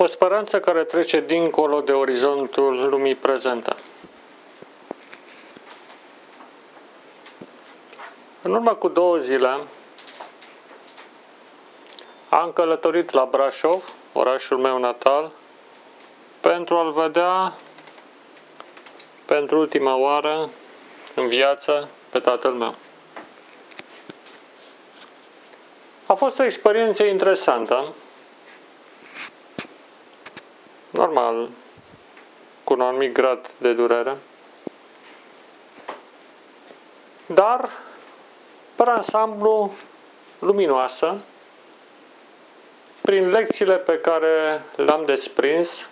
O speranță care trece dincolo de orizontul lumii prezente. În urmă cu două zile am călătorit la Brașov, orașul meu natal, pentru a-l vedea pentru ultima oară în viață pe tatăl meu. A fost o experiență interesantă, normal, cu un anumit grad de durere, dar, pe ansamblu, luminoasă, prin lecțiile pe care le-am desprins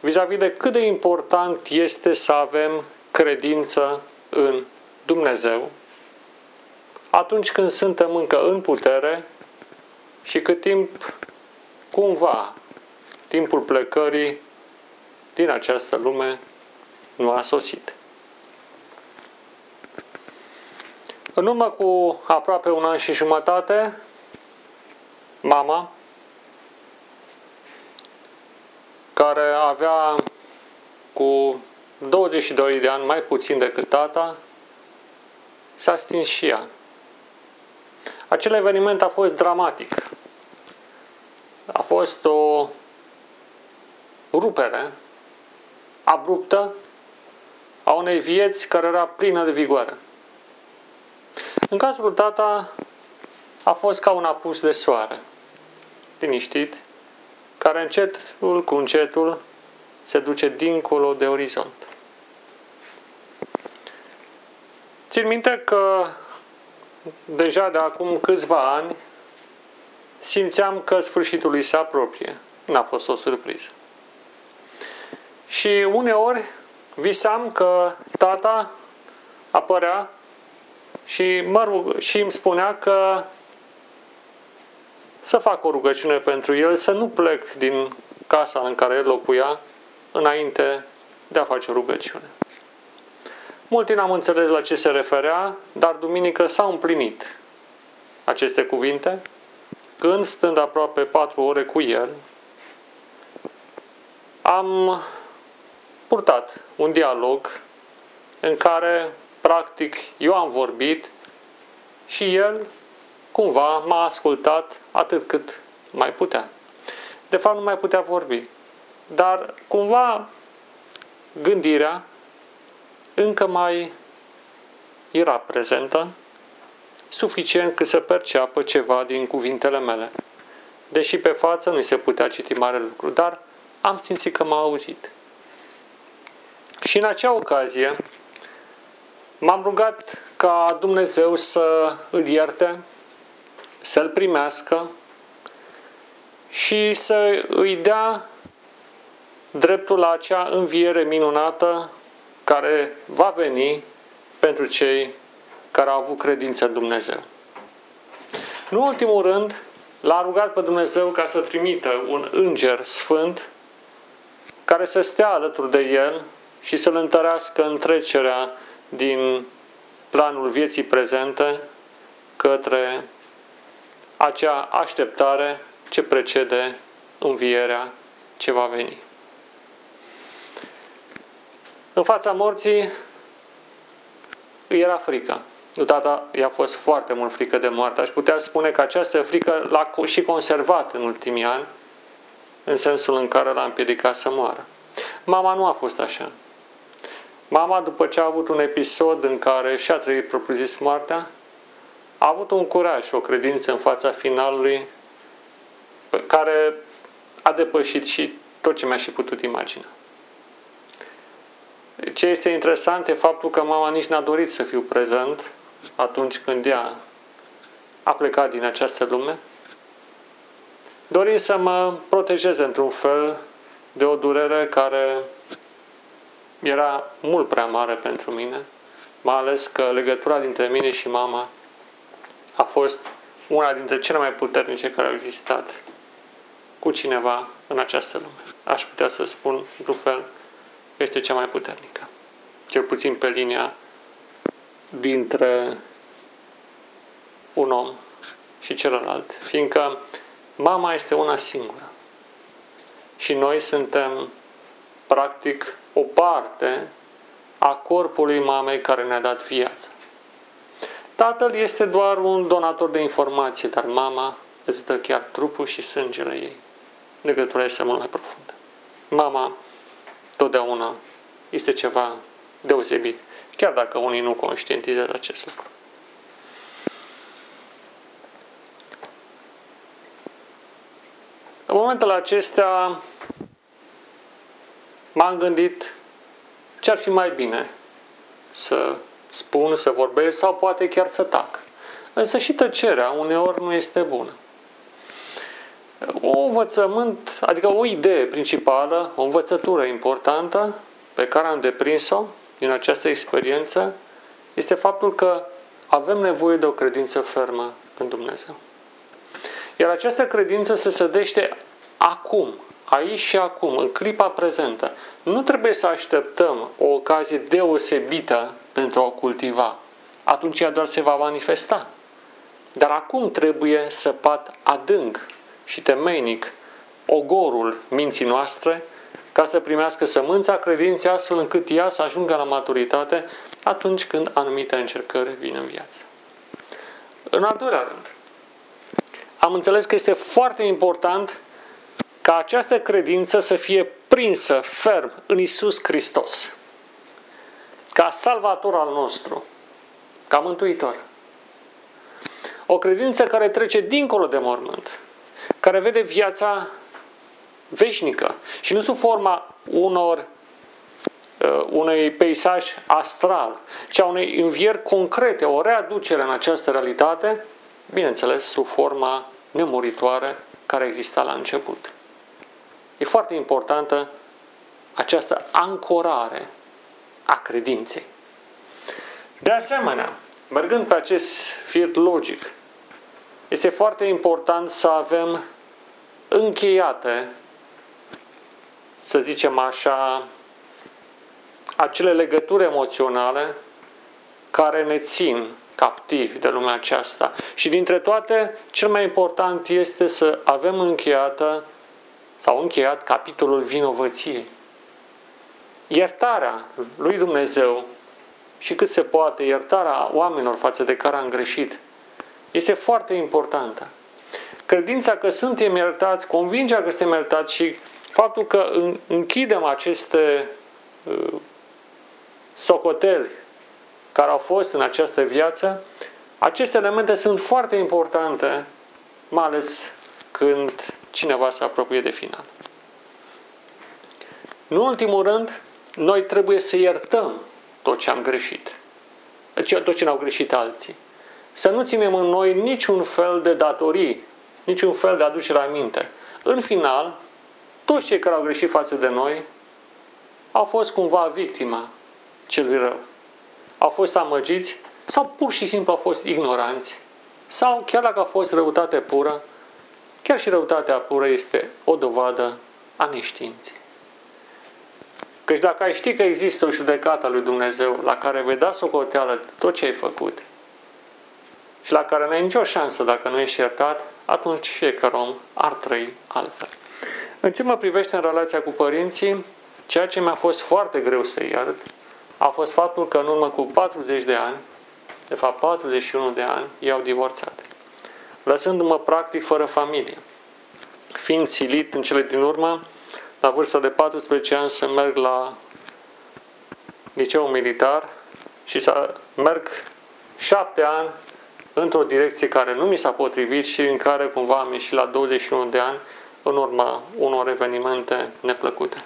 vis-a-vis de cât de important este să avem credință în Dumnezeu atunci când suntem încă în putere și cât timp cumva timpul plecării din această lume nu a sosit. În urmă cu aproape un an și jumătate, mama, care avea cu 22 de ani mai puțin decât tata, s-a stins și ea. Acel eveniment a fost dramatic. A fost o rupere abruptă a unei vieți care era plină de vigoare. În cazul lui tata a fost ca un apus de soare, liniștit, care încetul cu încetul se duce dincolo de orizont. Țin minte că deja de acum câțiva ani simțeam că sfârșitul lui se apropie. N-a fost o surpriză. Și uneori visam că tata apărea și, mă rug, și îmi spunea că să fac o rugăciune pentru el, să nu plec din casa în care el locuia înainte de a face rugăciune. Mulți n-am înțeles la ce se referea, dar duminică s-au împlinit aceste cuvinte, când, stând aproape patru ore cu el, am purtat un dialog în care, practic, eu am vorbit și el, cumva, m-a ascultat atât cât mai putea. De fapt, nu mai putea vorbi. Dar, cumva, gândirea încă mai era prezentă, suficient cât să perceapă ceva din cuvintele mele. Deși pe față nu se putea citi mare lucru, dar am simțit că m-a auzit. Și în acea ocazie m-am rugat ca Dumnezeu să îl ierte, să-l primească și să îi dea dreptul la acea înviere minunată care va veni pentru cei care au avut credință în Dumnezeu. Nu în ultimul rând, l-a rugat pe Dumnezeu ca să trimită un înger sfânt care să stea alături de el și să-l întărească în trecerea din planul vieții prezente către acea așteptare ce precede învierea ce va veni. În fața morții îi era frică. Lui tata i-a fost foarte mult frică de moarte. Aș putea spune că această frică l-a și conservat în ultimii ani, în sensul în care l-a împiedicat să moară. Mama nu a fost așa. Mama, după ce a avut un episod în care și-a trăit propriu-zis moartea, a avut un curaj și o credință în fața finalului care a depășit și tot ce mi-a și putut imagina. Ce este interesant e faptul că mama nici n-a dorit să fiu prezent atunci când ea a plecat din această lume, dorind să mă protejeze într-un fel de o durere care era mult prea mare pentru mine, mai ales că legătura dintre mine și mama a fost una dintre cele mai puternice care au existat cu cineva în această lume. Aș putea să spun, într-un fel, este cea mai puternică. Cel puțin pe linia dintre un om și celălalt. Fiindcă mama este una singură. și noi suntem practic o parte a corpului mamei care ne-a dat viața. Tatăl este doar un donator de informație, dar mama îți dă chiar trupul și sângele ei. Legătura este mult mai profundă. Mama totdeauna este ceva deosebit, chiar dacă unii nu conștientizează acest lucru. În momentele acestea m-am gândit ce ar fi mai bine să spun, să vorbesc sau poate chiar să tac. Însă și tăcerea uneori nu este bună. O învățământ, adică o idee principală, o învățătură importantă pe care am deprins-o din această experiență este faptul că avem nevoie de o credință fermă în Dumnezeu. Iar această credință se sădește acum, aici și acum, în clipa prezentă. Nu trebuie să așteptăm o ocazie deosebită pentru a o cultiva. Atunci ea doar se va manifesta. Dar acum trebuie săpat adânc și temeinic ogorul minții noastre ca să primească sămânța credinței astfel încât ea să ajungă la maturitate atunci când anumite încercări vin în viață. În al doilea rând, am înțeles că este foarte important ca această credință să fie prinsă ferm în Isus Hristos, ca salvator al nostru, ca mântuitor. O credință care trece dincolo de mormânt, care vede viața veșnică și nu sub forma unor uh, unui peisaj astral, ci a unei învieri concrete, o readucere în această realitate, bineînțeles, sub forma nemuritoare care exista la început. E foarte importantă această ancorare a credinței. De asemenea, mergând pe acest fir logic, este foarte important să avem încheiate, să zicem așa, acele legături emoționale care ne țin captivi de lumea aceasta. Și dintre toate, cel mai important este să avem încheiată sau încheiat capitolul vinovăției. Iertarea lui Dumnezeu și cât se poate iertarea oamenilor față de care am greșit este foarte importantă. Credința că suntem iertați, convingerea că suntem iertați și faptul că închidem aceste uh, socoteli care au fost în această viață, aceste elemente sunt foarte importante, mai ales când cineva se apropie de final. Nu în ultimul rând, noi trebuie să iertăm tot ce am greșit, tot ce ne-au greșit alții. Să nu ținem în noi niciun fel de datorii, niciun fel de aducere aminte. În final, toți cei care au greșit față de noi au fost cumva victima celui rău. Au fost amăgiți sau pur și simplu au fost ignoranți sau chiar dacă a fost răutate pură, Chiar și răutatea pură este o dovadă a neștiinței. Căci dacă ai ști că există o judecată a lui Dumnezeu la care vei da socoteală de tot ce ai făcut și la care n-ai nicio șansă dacă nu ești iertat, atunci fiecare om ar trăi altfel. În ce mă privește în relația cu părinții, ceea ce mi-a fost foarte greu să iert a fost faptul că în urmă cu 40 de ani, de fapt 41 de ani, i-au divorțat lăsându-mă practic fără familie. Fiind silit în cele din urmă, la vârsta de 14 ani să merg la liceu militar și să merg șapte ani într-o direcție care nu mi s-a potrivit și în care cumva am ieșit la 21 de ani în urma unor evenimente neplăcute.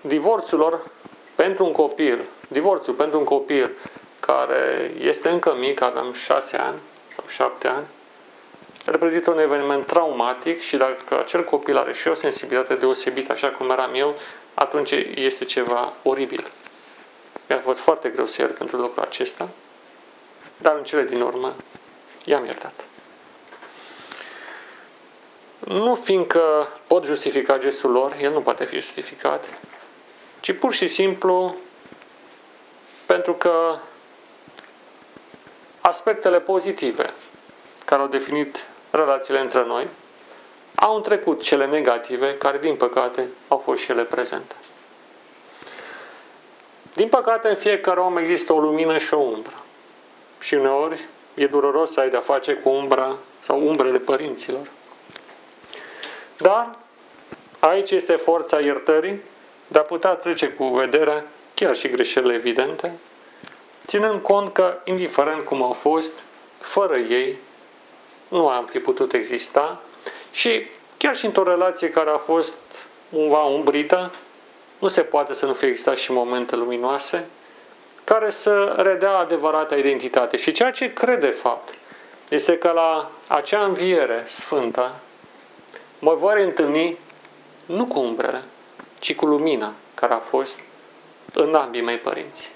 Divorțul pentru un copil, divorțul pentru un copil care este încă mic, aveam șase ani sau șapte ani, reprezintă un eveniment traumatic și dacă acel copil are și o sensibilitate deosebită, așa cum eram eu, atunci este ceva oribil. Mi-a fost foarte greu să iert pentru lucrul acesta, dar în cele din urmă i-am iertat. Nu fiindcă pot justifica gestul lor, el nu poate fi justificat, ci pur și simplu pentru că aspectele pozitive care au definit relațiile între noi au întrecut cele negative, care din păcate au fost și ele prezente. Din păcate, în fiecare om există o lumină și o umbră. Și uneori e dureros să ai de-a face cu umbra sau umbrele părinților. Dar aici este forța iertării de a putea trece cu vederea chiar și greșelile evidente, ținând cont că, indiferent cum au fost, fără ei nu am fi putut exista și chiar și într-o relație care a fost cumva umbrită, nu se poate să nu fie existat și momente luminoase care să redea adevărata identitate. Și ceea ce cred de fapt este că la acea înviere sfântă mă voi întâlni nu cu umbrele, ci cu lumina care a fost în ambii mei părinți.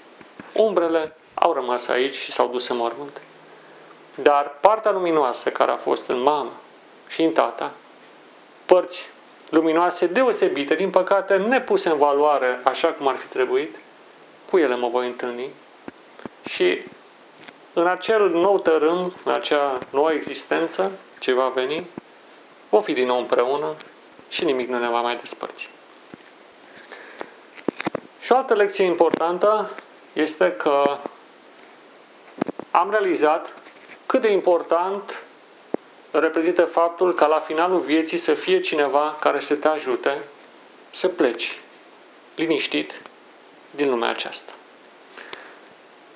Umbrele au rămas aici și s-au dus în mormânt. Dar partea luminoasă care a fost în mamă și în tata, părți luminoase deosebite, din păcate nepuse în valoare așa cum ar fi trebuit, cu ele mă voi întâlni. Și în acel nou tărâm, în acea nouă existență ce va veni, vom fi din nou împreună și nimic nu ne va mai despărți. Și o altă lecție importantă este că am realizat cât de important reprezintă faptul ca la finalul vieții să fie cineva care să te ajute să pleci liniștit din lumea aceasta.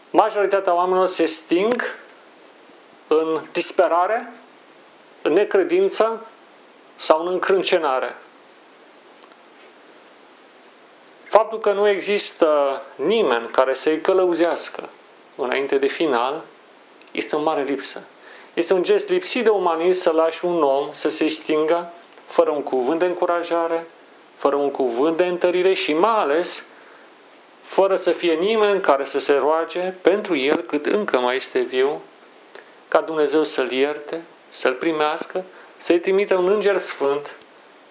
Majoritatea oamenilor se sting în disperare, în necredință sau în încrâncenare. Faptul că nu există nimeni care să-i călăuzească înainte de final este o mare lipsă. Este un gest lipsit de umanism să lași un om să se stingă fără un cuvânt de încurajare, fără un cuvânt de întărire și mai ales fără să fie nimeni care să se roage pentru el cât încă mai este viu, ca Dumnezeu să-l ierte, să-l primească, să-i trimită un înger sfânt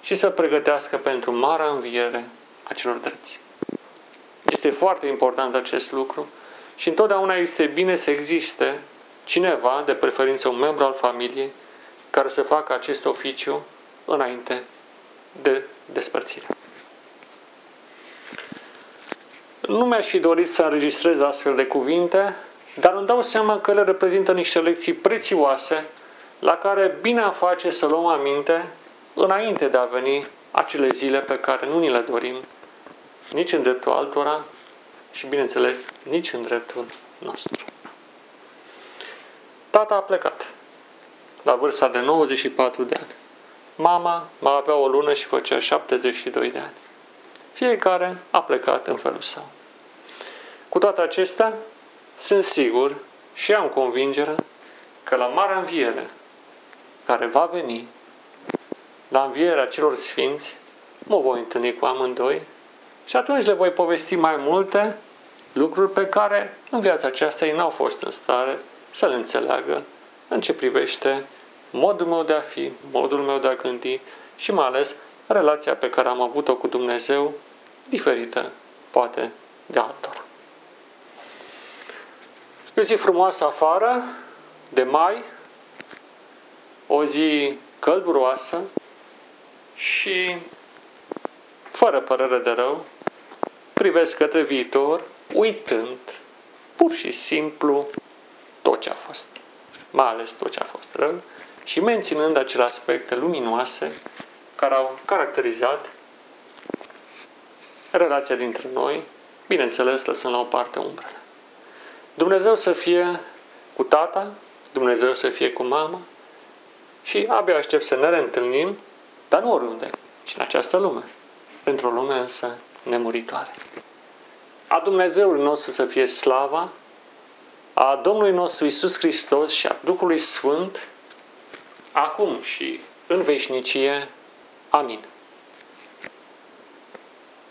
și să pregătească pentru marea înviere a celor drepți. Este foarte important acest lucru și întotdeauna este bine să existe cineva, de preferință un membru al familiei, care să facă acest oficiu înainte de despărțire. Nu mi-aș fi dorit să înregistrez astfel de cuvinte, dar îmi dau seama că ele reprezintă niște lecții prețioase la care bine a face să luăm aminte înainte de a veni acele zile pe care nu ni le dorim, nici în dreptul altora și, bineînțeles, nici în dreptul nostru. Tata a plecat la vârsta de 94 de ani. Mama mai avea o lună și făcea 72 de ani. Fiecare a plecat în felul său. Cu toate acestea, sunt sigur și am convingerea că la Marea Înviere, care va veni, la învierea celor sfinți, mă voi întâlni cu amândoi și atunci le voi povesti mai multe lucruri pe care în viața aceasta ei n-au fost în stare să le înțeleagă în ce privește modul meu de a fi, modul meu de a gândi și mai ales relația pe care am avut-o cu Dumnezeu, diferită, poate, de altor. E o zi frumoasă afară, de mai, o zi călduroasă și, fără părere de rău, privesc către viitor, uitând pur și simplu tot ce a fost, mai ales tot ce a fost rău, și menținând acele aspecte luminoase care au caracterizat relația dintre noi, bineînțeles lăsând la o parte umbrele. Dumnezeu să fie cu tata, Dumnezeu să fie cu mama și abia aștept să ne reîntâlnim, dar nu oriunde, ci în această lume, într-o lume însă nemuritoare. A Dumnezeului nostru să fie slava, a Domnului nostru Isus Hristos și a Duhului Sfânt, acum și în veșnicie. Amin.